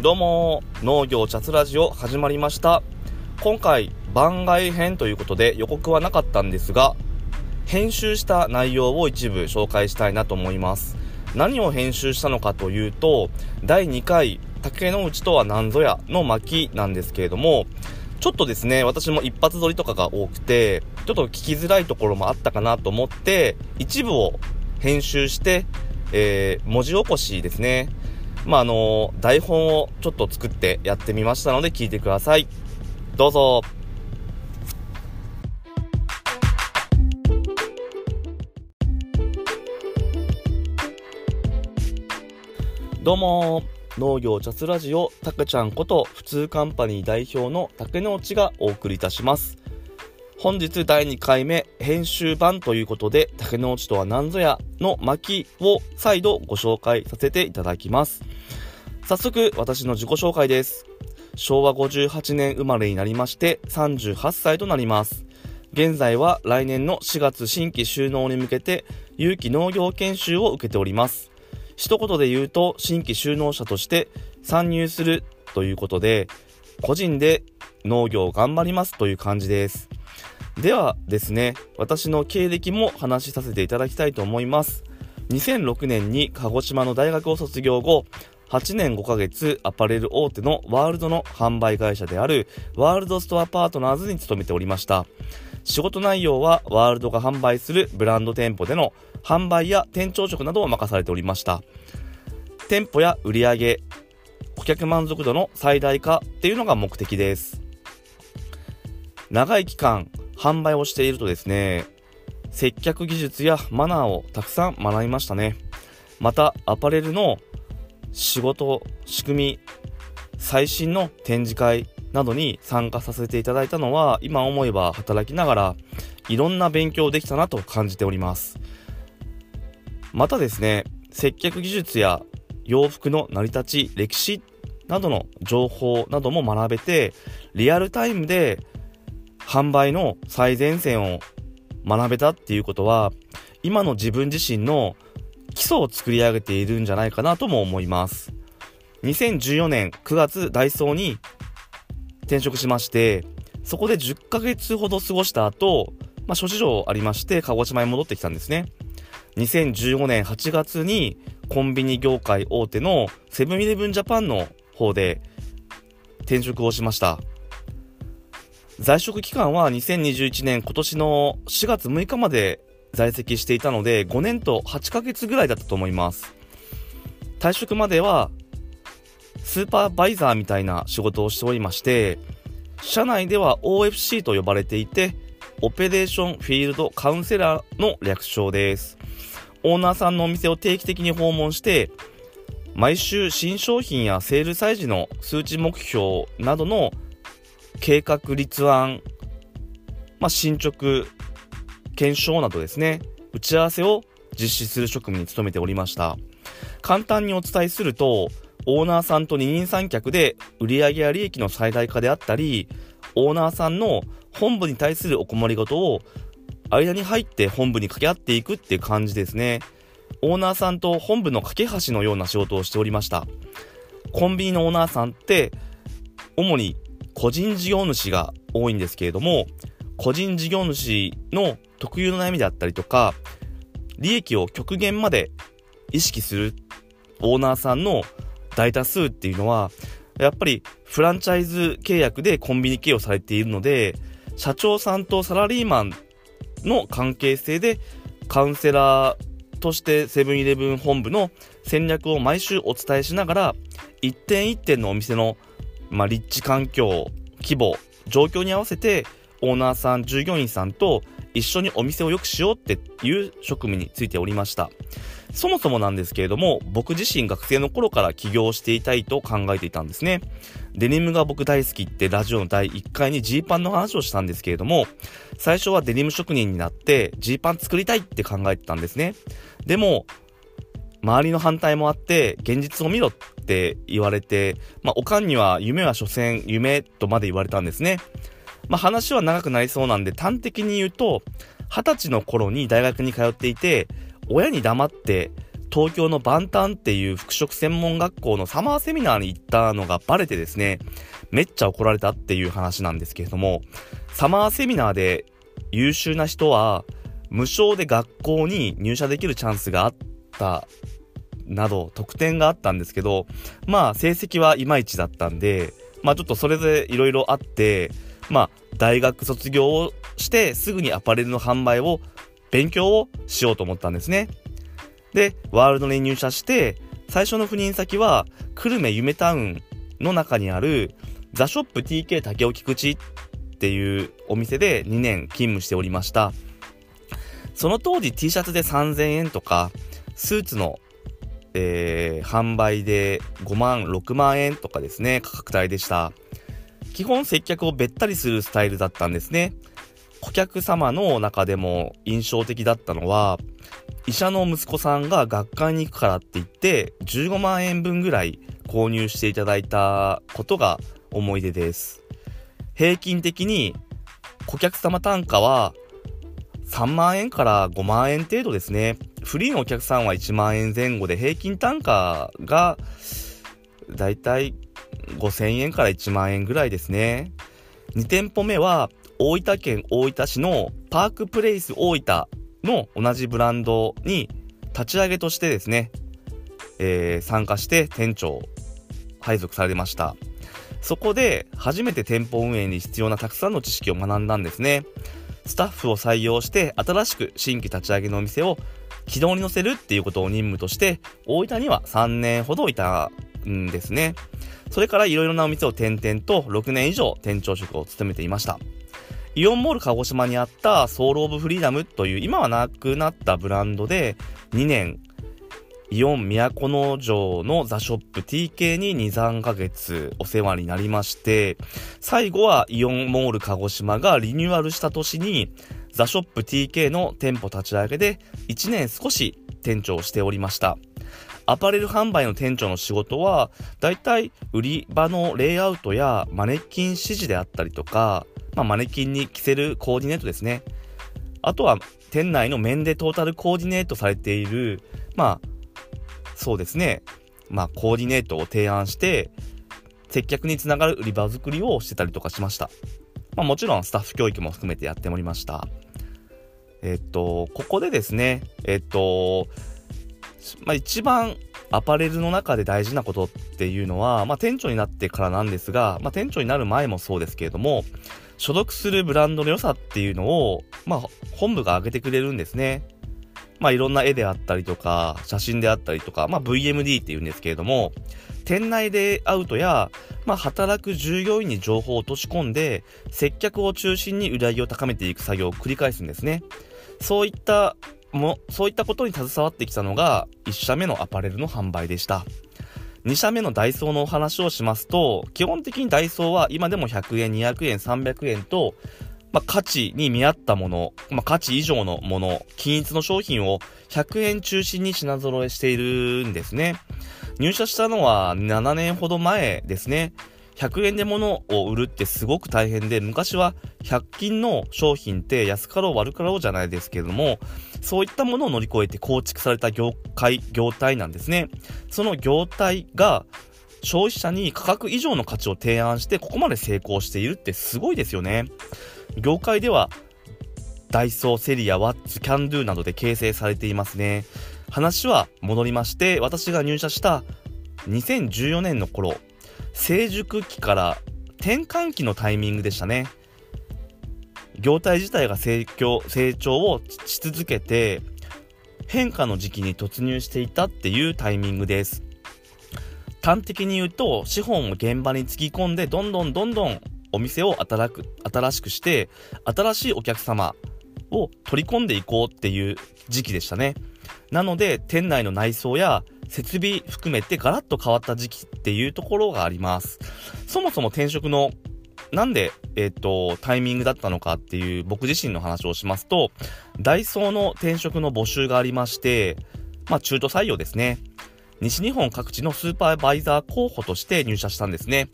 どうも、農業チャツラジオ始まりました。今回、番外編ということで予告はなかったんですが、編集した内容を一部紹介したいなと思います。何を編集したのかというと、第2回、竹の内とは何ぞやの巻なんですけれども、ちょっとですね、私も一発撮りとかが多くて、ちょっと聞きづらいところもあったかなと思って、一部を編集して、えー、文字起こしですね。まあ、あの、台本をちょっと作ってやってみましたので聞いてください。どうぞ。どうも農業チャツラジオたけちゃんこと普通カンパニー代表の竹之内がお送りいたします。本日第2回目編集版ということで竹之内とは何ぞやの巻を再度ご紹介させていただきます。早速私の自己紹介です。昭和58年生まれになりまして38歳となります。現在は来年の4月新規収納に向けて有機農業研修を受けております。一言で言うと新規収納者として参入するということで個人で農業を頑張りますという感じです。ではですね、私の経歴も話しさせていただきたいと思います。2006年に鹿児島の大学を卒業後、8年5ヶ月アパレル大手のワールドの販売会社であるワールドストアパートナーズに勤めておりました。仕事内容はワールドが販売するブランド店舗での販売や店長職などを任されておりました。店舗や売上、顧客満足度の最大化っていうのが目的です。長い期間販売をしているとですね、接客技術やマナーをたくさん学びましたね。また、アパレルの仕事、仕組み、最新の展示会などに参加させていただいたのは、今思えば働きながら、いろんな勉強できたなと感じております。またですね、接客技術や洋服の成り立ち、歴史などの情報なども学べて、リアルタイムで販売の最前線を学べたっていうことは、今の自分自身の基礎を作り上げているんじゃないかなとも思います。2014年9月ダイソーに転職しまして、そこで10ヶ月ほど過ごした後、まあ、諸事情ありまして、鹿児島に戻ってきたんですね。2015年8月にコンビニ業界大手のセブンイレブンジャパンの方で転職をしました。在職期間は2021年今年の4月6日まで在籍していたので、5年と8ヶ月ぐらいだったと思います。退職までは、スーパーバイザーみたいな仕事をしておりまして、社内では OFC と呼ばれていて、オペレーションフィールドカウンセラーの略称です。オーナーさんのお店を定期的に訪問して、毎週新商品やセールサイズの数値目標などの計画立案、まあ、進捗、検証などですね、打ち合わせを実施する職務に努めておりました。簡単にお伝えすると、オーナーさんと二人三脚で売上や利益の最大化であったり、オーナーさんの本部に対するお困りごとを間に入って本部に掛け合っていくっていう感じですね。オーナーさんと本部の架け橋のような仕事をしておりました。コンビニのオーナーさんって、主に個人事業主が多いんですけれども、個人事業主の特有の悩みであったりとか、利益を極限まで意識するオーナーさんの大多数っていうのは、やっぱりフランチャイズ契約でコンビニ経営をされているので、社長さんとサラリーマンの関係性でカウンセラーとしてセブンイレブン本部の戦略を毎週お伝えしながら、一点一点のお店の、まあ、立地環境、規模、状況に合わせてオーナーさん、従業員さんと一緒にお店を良くしようっていう職務についておりました。そもそもなんですけれども、僕自身学生の頃から起業していたいと考えていたんですね。デニムが僕大好きってラジオの第1回にジーパンの話をしたんですけれども、最初はデニム職人になってジーパン作りたいって考えてたんですね。でも、周りの反対もあって、現実を見ろって言われて、まあ、おかんには夢は所詮夢とまで言われたんですね。まあ、話は長くなりそうなんで端的に言うと、二十歳の頃に大学に通っていて、親に黙って東京のバンタンっていう服飾専門学校のサマーセミナーに行ったのがバレてですね、めっちゃ怒られたっていう話なんですけれども、サマーセミナーで優秀な人は無償で学校に入社できるチャンスがあってたなど特典があったんですけど、まあ成績はいまいちだったんで、まあちょっとそれぞれいろいろあって、まあ大学卒業をしてすぐにアパレルの販売を勉強をしようと思ったんですね。で、ワールドに入社して、最初の赴任先は、久留米夢タウンの中にある、ザショップ TK 竹尾菊池っていうお店で2年勤務しておりました。その当時 T シャツで3000円とか、スーツの、えー、販売で5万、6万円とかですね、価格帯でした。基本接客をべったりするスタイルだったんですね。顧客様の中でも印象的だったのは、医者の息子さんが学会に行くからって言って、15万円分ぐらい購入していただいたことが思い出です。平均的に顧客様単価は3万円から5万円程度ですね。フリーのお客さんは1万円前後で平均単価がだいたい5000円から1万円ぐらいですね。2店舗目は大分県大分市のパークプレイス大分の同じブランドに立ち上げとしてですね、えー、参加して店長配属されました。そこで初めて店舗運営に必要なたくさんの知識を学んだんですね。スタッフを採用して新しく新規立ち上げのお店を軌道に乗せるっていうことを任務として大分には3年ほどいたんですね。それからいろいろなお店を転々と6年以上店長職を務めていました。イオンモール鹿児島にあったソウルオブフリーダムという今はなくなったブランドで2年イオン都の城のザショップ TK に2、3ヶ月お世話になりまして、最後はイオンモール鹿児島がリニューアルした年にザショップ TK の店舗立ち上げで1年少し店長をしておりました。アパレル販売の店長の仕事は、だいたい売り場のレイアウトやマネキン指示であったりとか、まあ、マネキンに着せるコーディネートですね。あとは、店内の面でトータルコーディネートされている、まあ、そうですね。まあ、コーディネートを提案して、接客につながる売り場作りをしてたりとかしました。まあ、もちろんスタッフ教育も含めてやっておりました。えっと、ここでですね、えっと、まあ、一番アパレルの中で大事なことっていうのは、まあ、店長になってからなんですが、まあ、店長になる前もそうですけれども、所属するブランドの良さっていうのを、まあ、本部が上げてくれるんですね。まあ、いろんな絵であったりとか、写真であったりとか、まあ、VMD って言うんですけれども、店内レイアウトや、まあ、働く従業員に情報を落とし込んで、接客を中心に売り上げを高めていく作業を繰り返すんですね。そういったも、そういったことに携わってきたのが、1社目のアパレルの販売でした。2社目のダイソーのお話をしますと、基本的にダイソーは今でも100円、200円、300円と、まあ、価値に見合ったもの、まあ、価値以上のもの、均一の商品を100円中心に品揃えしているんですね。入社したのは7年ほど前ですね。100円で物を売るってすごく大変で、昔は100均の商品って安かろう悪かろうじゃないですけれども、そういったものを乗り越えて構築された業界、業態なんですね。その業態が消費者に価格以上の価値を提案してここまで成功しているってすごいですよね。業界ではダイソー、セリア、ワッツ、キャンドゥなどで形成されていますね。話は戻りまして、私が入社した2014年の頃、成熟期から転換期のタイミングでしたね。業態自体が成長成長をし続けて変化の時期に突入していたっていうタイミングです。端的に言うと資本を現場につぎ込んでどんどんどんどんお店を新く新しくして新しいお客様を取り込んでいこうっていう時期でしたね。なので店内の内装や設備含めてガラッと変わった時期っていうところがあります。そもそも転職のなんで、えっ、ー、と、タイミングだったのかっていう僕自身の話をしますと、ダイソーの転職の募集がありまして、まあ中途採用ですね。西日本各地のスーパーバイザー候補として入社したんですね。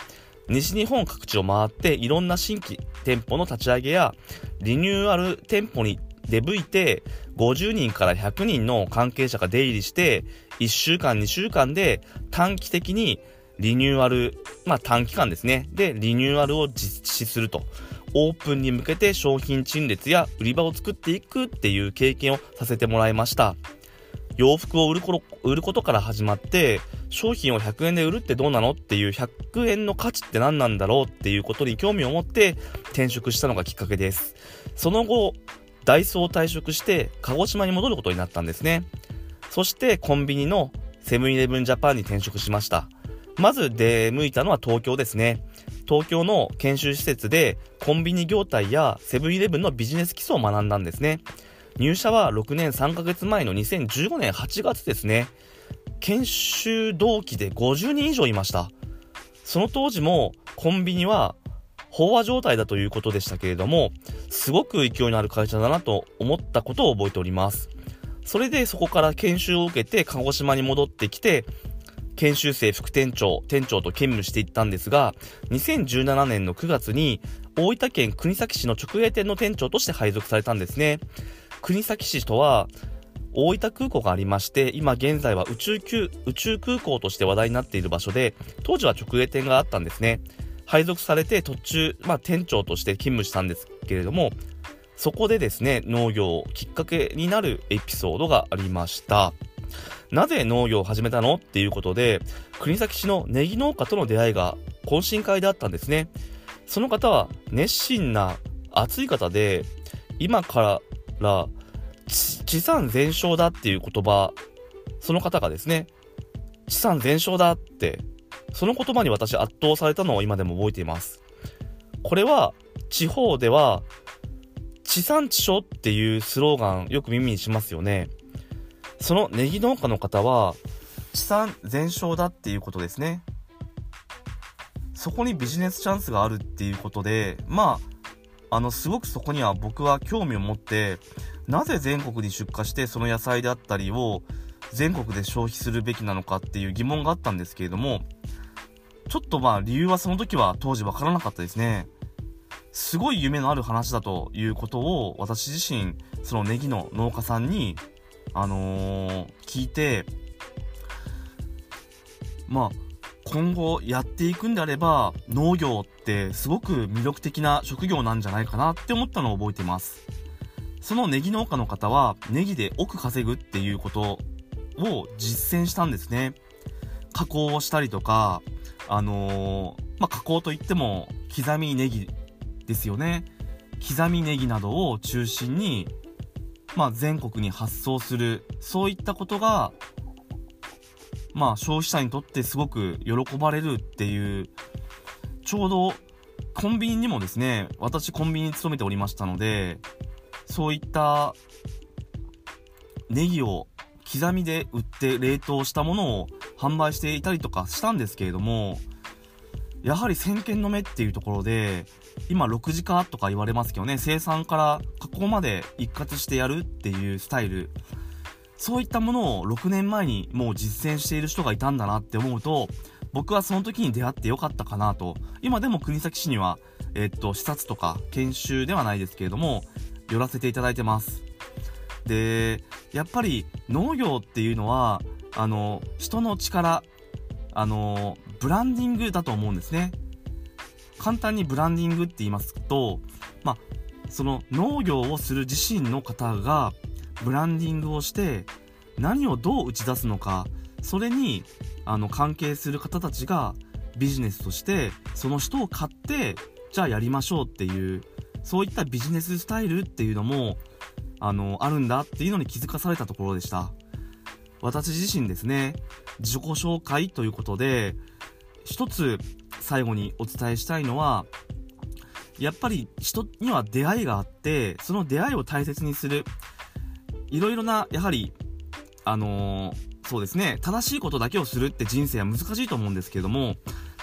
西日本各地を回っていろんな新規店舗の立ち上げやリニューアル店舗に出向いて50人から100人の関係者が出入りして1週間2週間で短期的にリニューアル、まあ短期間ですね。で、リニューアルを実施すると。オープンに向けて商品陳列や売り場を作っていくっていう経験をさせてもらいました。洋服を売ること売ることから始まって、商品を100円で売るってどうなのっていう100円の価値って何なんだろうっていうことに興味を持って転職したのがきっかけです。その後、ダイソーを退職して鹿児島に戻ることになったんですね。そしてコンビニのセブンイレブンジャパンに転職しました。まず出向いたのは東京ですね。東京の研修施設でコンビニ業態やセブンイレブンのビジネス基礎を学んだんですね。入社は6年3ヶ月前の2015年8月ですね。研修同期で50人以上いました。その当時もコンビニは飽和状態だということでしたけれども、すごく勢いのある会社だなと思ったことを覚えております。それでそこから研修を受けて鹿児島に戻ってきて、研修生副店長、店長と兼務していったんですが、2017年の9月に大分県国東市の直営店の店長として配属されたんですね。国東市とは、大分空港がありまして、今現在は宇宙宇宙空港として話題になっている場所で、当時は直営店があったんですね。配属されて途中、まあ店長として勤務したんですけれども、そこでですね、農業きっかけになるエピソードがありました。なぜ農業を始めたのっていうことで、国崎市のネギ農家との出会いが懇親会であったんですね。その方は熱心な熱い方で、今から地産全焼だっていう言葉、その方がですね、地産全焼だって、その言葉に私圧倒されたのを今でも覚えています。これは地方では地産地消っていうスローガンよく耳にしますよね。そのネギ農家の方は、地産全焼だっていうことですね。そこにビジネスチャンスがあるっていうことで、まあ、あの、すごくそこには僕は興味を持って、なぜ全国に出荷してその野菜であったりを全国で消費するべきなのかっていう疑問があったんですけれども、ちょっとまあ理由はその時は当時わからなかったですね。すごい夢のある話だということを私自身、そのネギの農家さんにあのー、聞いて、まあ、今後やっていくんであれば、農業ってすごく魅力的な職業なんじゃないかなって思ったのを覚えてます。そのネギ農家の方は、ネギで億稼ぐっていうことを実践したんですね。加工をしたりとか、あのー、まあ、加工といっても、刻みネギですよね。刻みネギなどを中心にまあ、全国に発送する、そういったことが、まあ、消費者にとってすごく喜ばれるっていう、ちょうど、コンビニにもですね、私コンビニに勤めておりましたので、そういったネギを刻みで売って冷凍したものを販売していたりとかしたんですけれども、やはり先見の目っていうところで、今6時化とか言われますけどね、生産から加工まで一括してやるっていうスタイル。そういったものを6年前にもう実践している人がいたんだなって思うと、僕はその時に出会ってよかったかなと。今でも国崎市には、えっと、視察とか研修ではないですけれども、寄らせていただいてます。で、やっぱり農業っていうのは、あの、人の力、あの、ブランディングだと思うんですね。簡単にブランディングって言いますと、まあ、その農業をする自身の方がブランディングをして何をどう打ち出すのか、それにあの関係する方たちがビジネスとしてその人を買ってじゃあやりましょうっていうそういったビジネススタイルっていうのもあのあるんだっていうのに気づかされたところでした私自身ですね自己紹介ということで一つ最後にお伝えしたいのは、やっぱり人には出会いがあって、その出会いを大切にする。いろいろな、やはり、あのー、そうですね、正しいことだけをするって人生は難しいと思うんですけれども、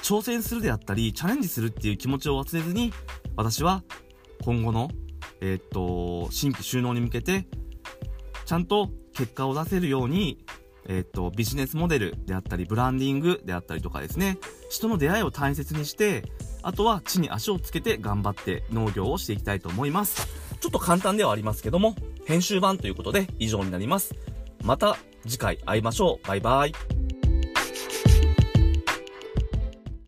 挑戦するであったり、チャレンジするっていう気持ちを忘れずに、私は今後の、えー、っと、新規収納に向けて、ちゃんと結果を出せるようにえっ、と、ビジネスモデルであったり、ブランディングであったりとかですね、人の出会いを大切にして、あとは地に足をつけて頑張って農業をしていきたいと思います。ちょっと簡単ではありますけども、編集版ということで以上になります。また次回会いましょう。バイバイ。